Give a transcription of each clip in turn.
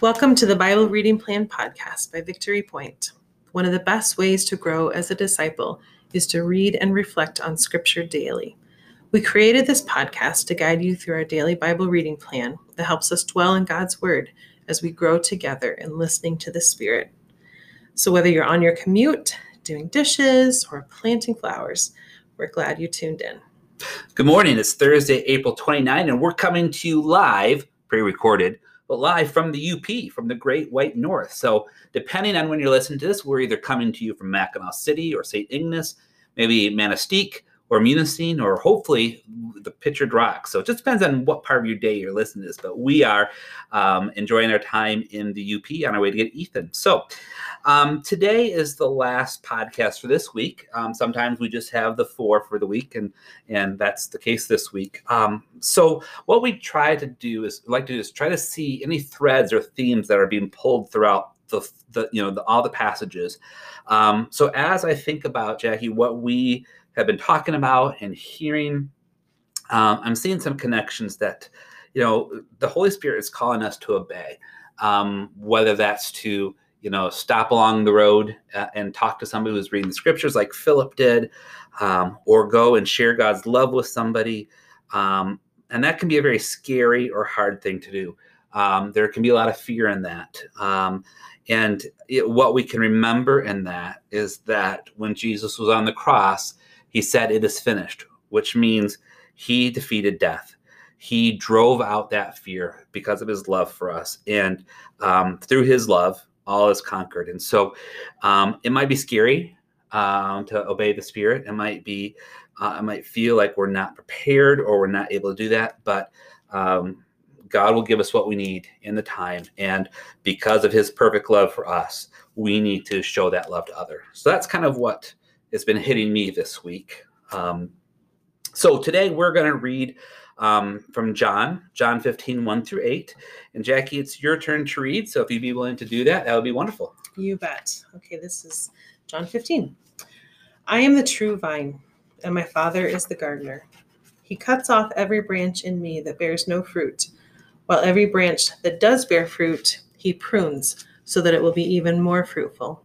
Welcome to the Bible Reading Plan podcast by Victory Point. One of the best ways to grow as a disciple is to read and reflect on Scripture daily. We created this podcast to guide you through our daily Bible reading plan that helps us dwell in God's Word as we grow together in listening to the Spirit. So, whether you're on your commute, doing dishes, or planting flowers, we're glad you tuned in. Good morning. It's Thursday, April 29, and we're coming to you live, pre recorded, but live from the UP, from the Great White North. So, depending on when you're listening to this, we're either coming to you from Mackinaw City or St. Ignace, maybe Manistee, or Munising, or hopefully the Pictured Rock. So it just depends on what part of your day you're listening to this. But we are um, enjoying our time in the UP on our way to get Ethan. So um, today is the last podcast for this week. Um, sometimes we just have the four for the week, and and that's the case this week. Um, so what we try to do is like to is try to see any threads or themes that are being pulled throughout the, the you know the, all the passages. Um, so as I think about Jackie, what we have been talking about and hearing, um, I'm seeing some connections that, you know, the Holy Spirit is calling us to obey, um, whether that's to, you know, stop along the road uh, and talk to somebody who's reading the scriptures like Philip did, um, or go and share God's love with somebody. Um, and that can be a very scary or hard thing to do. Um, there can be a lot of fear in that. Um, and it, what we can remember in that is that when Jesus was on the cross, he said, It is finished, which means he defeated death. He drove out that fear because of his love for us. And um, through his love, all is conquered. And so um, it might be scary um, to obey the Spirit. It might be, uh, it might feel like we're not prepared or we're not able to do that. But um, God will give us what we need in the time. And because of his perfect love for us, we need to show that love to others. So that's kind of what has been hitting me this week. Um, so today we're going to read um, from John, John 15, 1 through 8. And Jackie, it's your turn to read. So if you'd be willing to do that, that would be wonderful. You bet. Okay, this is John 15. I am the true vine, and my Father is the gardener. He cuts off every branch in me that bears no fruit, while every branch that does bear fruit, he prunes so that it will be even more fruitful.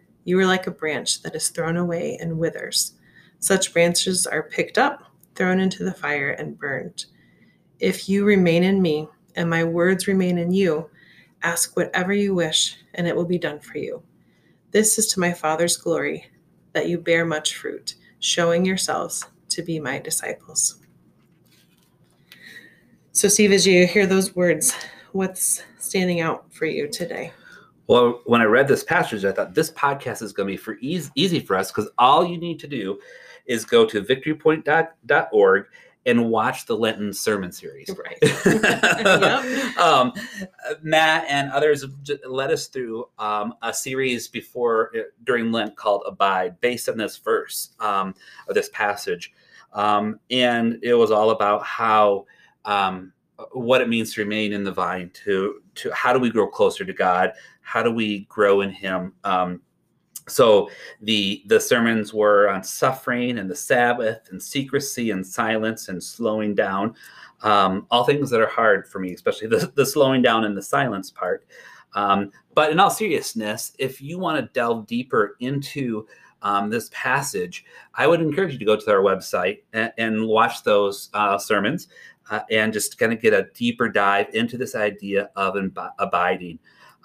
you are like a branch that is thrown away and withers. Such branches are picked up, thrown into the fire, and burned. If you remain in me, and my words remain in you, ask whatever you wish, and it will be done for you. This is to my Father's glory, that you bear much fruit, showing yourselves to be my disciples. So, Steve, as you hear those words, what's standing out for you today? Well, when I read this passage, I thought this podcast is going to be for easy, easy for us because all you need to do is go to victorypoint.org and watch the Lenten sermon series. Right. yep. um, Matt and others led us through um, a series before uh, during Lent called Abide, based on this verse um, of this passage, um, and it was all about how um, what it means to remain in the vine, to to how do we grow closer to God, how do we grow in Him. Um, so the the sermons were on suffering and the Sabbath and secrecy and silence and slowing down, um, all things that are hard for me, especially the, the slowing down and the silence part. Um, but in all seriousness, if you want to delve deeper into um, this passage, I would encourage you to go to our website and, and watch those uh, sermons uh, and just kind of get a deeper dive into this idea of abiding.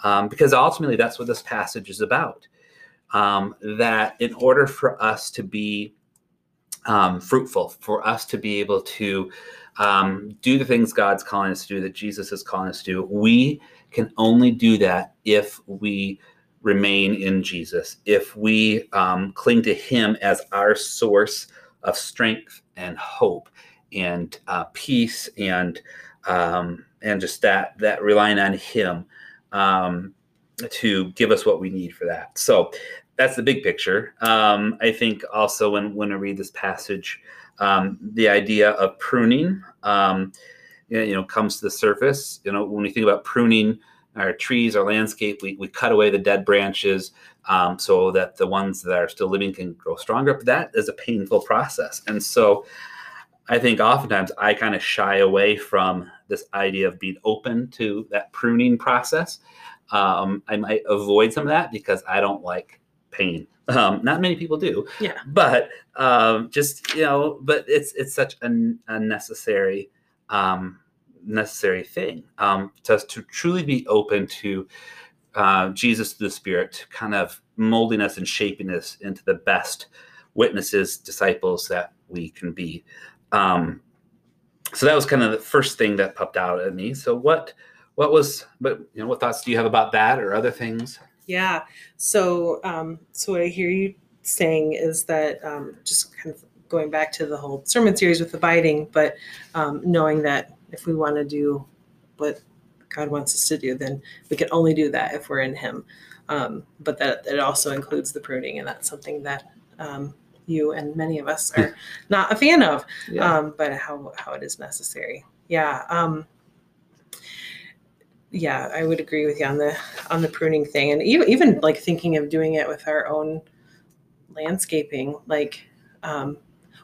Um, because ultimately, that's what this passage is about. Um, that in order for us to be um, fruitful, for us to be able to um, do the things God's calling us to do, that Jesus is calling us to do, we can only do that if we remain in Jesus, if we um, cling to Him as our source of strength and hope and uh, peace and um, and just that that relying on Him. Um, to give us what we need for that. So that's the big picture. Um, I think also when when I read this passage, um, the idea of pruning, um, you know, comes to the surface. You know, when we think about pruning our trees, our landscape, we, we cut away the dead branches um, so that the ones that are still living can grow stronger. But that is a painful process. And so I think oftentimes I kind of shy away from this idea of being open to that pruning process. Um, I might avoid some of that because I don't like pain. Um, not many people do. Yeah. But um, just you know, but it's it's such an unnecessary um, necessary thing um, to, to truly be open to uh, Jesus the Spirit, to kind of molding us and shaping us into the best witnesses, disciples that we can be. Um, so that was kind of the first thing that popped out at me. So what what was but you know what thoughts do you have about that or other things? Yeah. So um, so what I hear you saying is that um, just kind of going back to the whole sermon series with abiding, but um, knowing that if we want to do what God wants us to do, then we can only do that if we're in Him. Um, but that it also includes the pruning, and that's something that um, you and many of us are not a fan of. Yeah. Um, but how how it is necessary. Yeah. Um, yeah, I would agree with you on the on the pruning thing, and even even like thinking of doing it with our own landscaping, like. Um,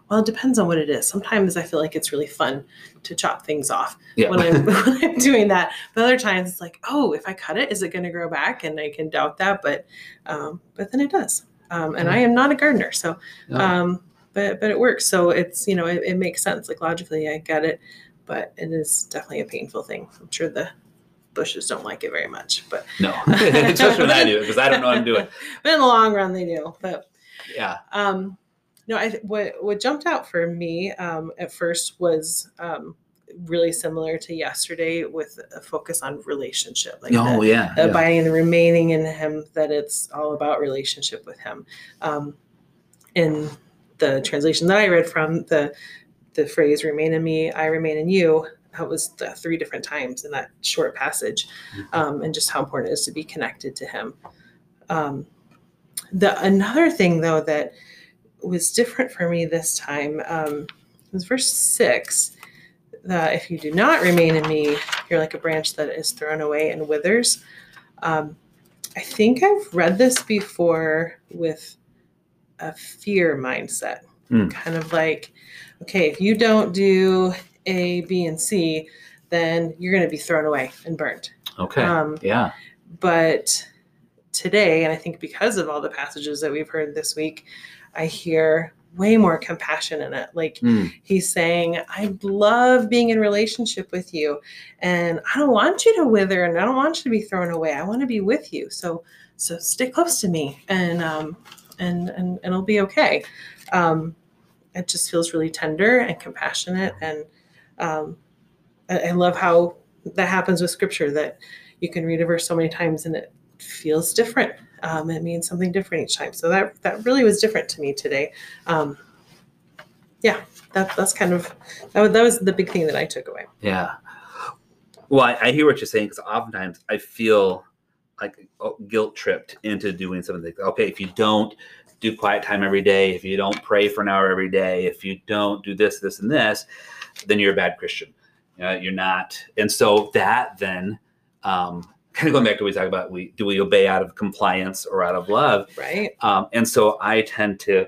well, it depends on what it is. Sometimes I feel like it's really fun to chop things off yeah. when I'm when I'm doing that. But other times it's like, oh, if I cut it, is it going to grow back? And I can doubt that, but um, but then it does. Um, and I am not a gardener, so No. um, but but it works. So it's you know it, it makes sense. Like logically, I get it, but it is definitely a painful thing. I'm sure the bushes don't like it very much, but no, especially when I do it because I don't know what I'm doing. But in the long run, they do. But Yeah. um, no, I what what jumped out for me um, at first was um, really similar to yesterday with a focus on relationship, like oh the, yeah. yeah. abiding and remaining in Him. That it's all about relationship with Him. Um, in the translation that I read from the the phrase "remain in me, I remain in you." That was the three different times in that short passage, Mhm. um, and just how important it is to be connected to Him. Um, the another thing though that was different for me this time um, was verse six. That if you do not remain in me, you're like a branch that is thrown away and withers. Um, I think I've read this before with a fear mindset, Hmm. kind of like, okay, if you don't do A, B, and C, then you're going to be thrown away and burnt. Okay. Um, yeah. but today, and I think because of all the passages that we've heard this week, I hear way more compassion in it. Like Mm. he's saying, I love being in relationship with you, and I don't want you to wither, and I don't want you to be thrown away. I want to be with you. So, so stick close to me, and um, and and, and it'll be okay. Um, it just feels really tender and compassionate, and um, I, I love how that happens with scripture that you can read a verse so many times and it feels different. Um, it means something different each time. So that that really was different to me today. Um, yeah, that, that's kind of that that was the big thing that I took away. Yeah. Well, I, I hear what you're saying because oftentimes I feel like oh, guilt tripped into doing something. Okay, if you don't do quiet time every day, if you don't pray for an hour every day, if you don't do this, this, and this, then you're a bad Christian. You know, you're not. And so that then, um, kind of going back to what we talk about, we do we obey out of compliance or out of love? Right? Um, and so I tend to,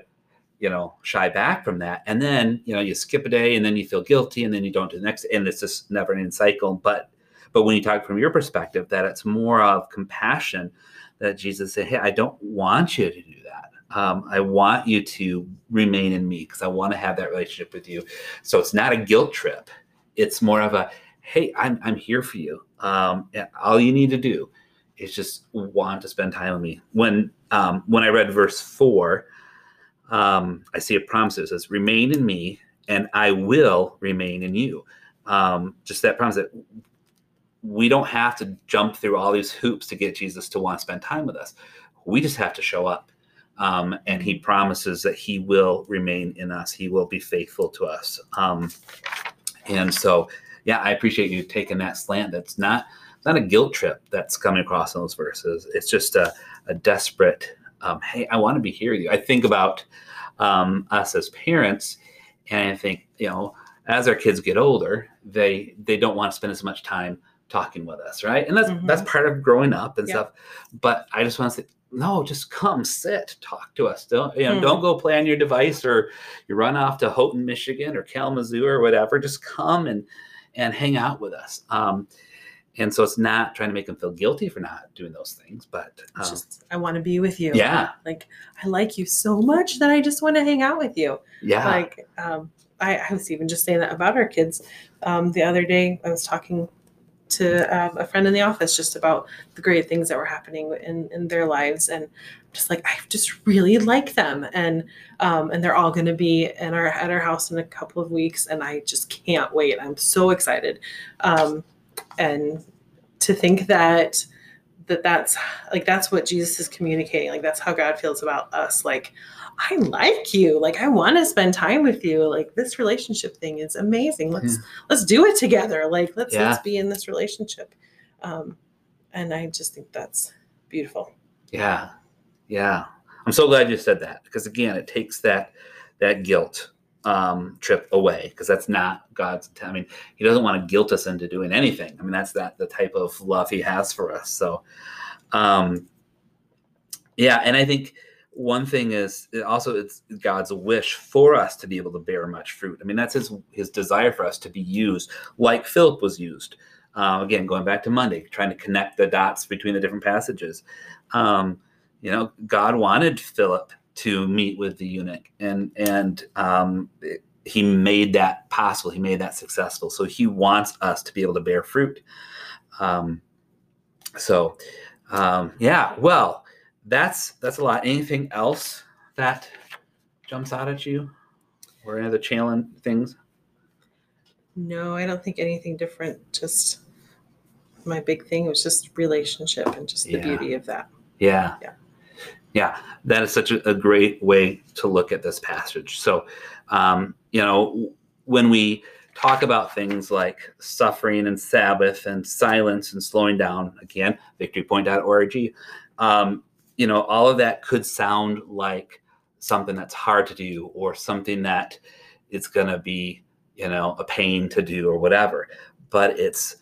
you know, shy back from that. And then, you know, you skip a day and then you feel guilty and then you don't do the next. And it's just never ending cycle. But, but when you talk from your perspective, that it's more of compassion that Jesus said, Hey, I don't want you to do that. Um, I want you to remain in me because I want to have that relationship with you. So it's not a guilt trip. It's more of a, Hey, I'm, I'm here for you. Um, all you need to do is just want to spend time with me. When um, when I read verse four, um, I see a promise that says, "Remain in me, and I will remain in you." Um, just that promise that we don't have to jump through all these hoops to get Jesus to want to spend time with us. We just have to show up, um, and He promises that He will remain in us. He will be faithful to us. Um, and so, yeah, I appreciate you taking that slant. That's not not a guilt trip that's coming across in those verses. It's just a, a desperate, um, hey, I want to be here with you. I think about um, us as parents, and I think, you know, as our kids get older, they they don't want to spend as much time talking with us, right? And that's Mhm. that's part of growing up and Yeah. stuff. But I just want to say, no, just come sit, talk to us. Don't you know? Mhm. Don't go play on your device or you run off to Houghton, Michigan, or Kalamazoo or whatever. Just come and and hang out with us. Um, and so it's not trying to make them feel guilty for not doing those things, but um, just I want to be with you. yeah, Like I like you so much that I just want to hang out with you. yeah, Like um, I, I was even just saying that about our kids. Um, the other day I was talking to um, a friend in the office just about the great things that were happening in, in their lives and just like I just really like them and um, and they're all going to be in our at our house in a couple of weeks and I just can't wait. I'm so excited. Um, and to think that that that's like that's what Jesus is communicating like that's how God feels about us like I like you. Like I want to spend time with you. Like this relationship thing is amazing. Let's let's do it together. Like let's Yeah. let's be in this relationship. Um and I just think that's beautiful. Yeah, yeah. I'm so glad you said that because again, it takes that that guilt um, trip away because that's not God's. I mean, He doesn't want to guilt us into doing anything. I mean, that's that the type of love He has for us. So, um, yeah, and I think one thing is also it's God's wish for us to be able to bear much fruit. I mean, that's His His desire for us to be used like Philip was used. Uh, again, going back to Monday, trying to connect the dots between the different passages. Um, you know, God wanted Philip to meet with the eunuch, and and um, it- he made that possible. He made that successful. So he wants us to be able to bear fruit. Um, so, um, yeah. Well, that's that's a lot. Anything else that jumps out at you, or any other challenge things? no I don't think anything different just my big thing was just relationship and just the Yeah. beauty of that Yeah. Yeah. Yeah. That is such a, a great way to look at this passage. So, um, you know, when we talk about things like suffering and Sabbath and silence and slowing down, again, victorypoint.org, um, you know, all of that could sound like something that's hard to do or something that it's going to be, you know, a pain to do or whatever. But it's,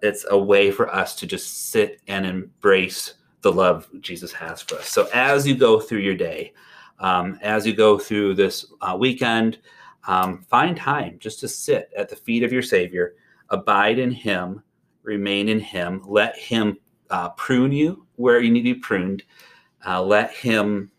it's a way for us to just sit and embrace the love Jesus has for us. So as you go through your day, um, as you go through this uh, weekend, um, find time just to sit at the feet of your Savior, abide in Him, remain in Him, let Him uh, prune you where you need to be pruned, uh, let Him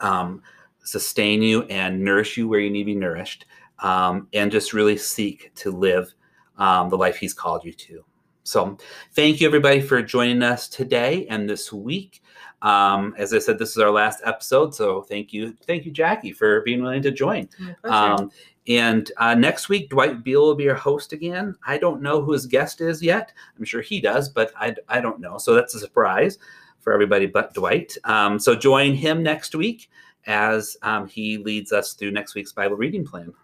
um, sustain you and nourish you where you need to be nourished, um, and just really seek to live um, the life He's called you to. So, thank you everybody for joining us today and this week. Um, as I said, this is our last episode, so thank you, thank you, Jackie, for being willing to join. Um, and uh, next week, Dwight Beal will be our host again. I don't know who his guest is yet. I'm sure he does, but I, I don't know. So that's a surprise for everybody but Dwight. Um, so join him next week as um, he leads us through next week's Bible reading plan.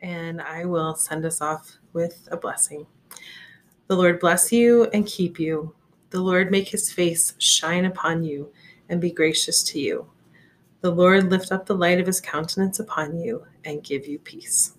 and I will send us off with a blessing. The Lord bless you and keep you. The Lord make his face shine upon you and be gracious to you. The Lord lift up the light of his countenance upon you and give you peace.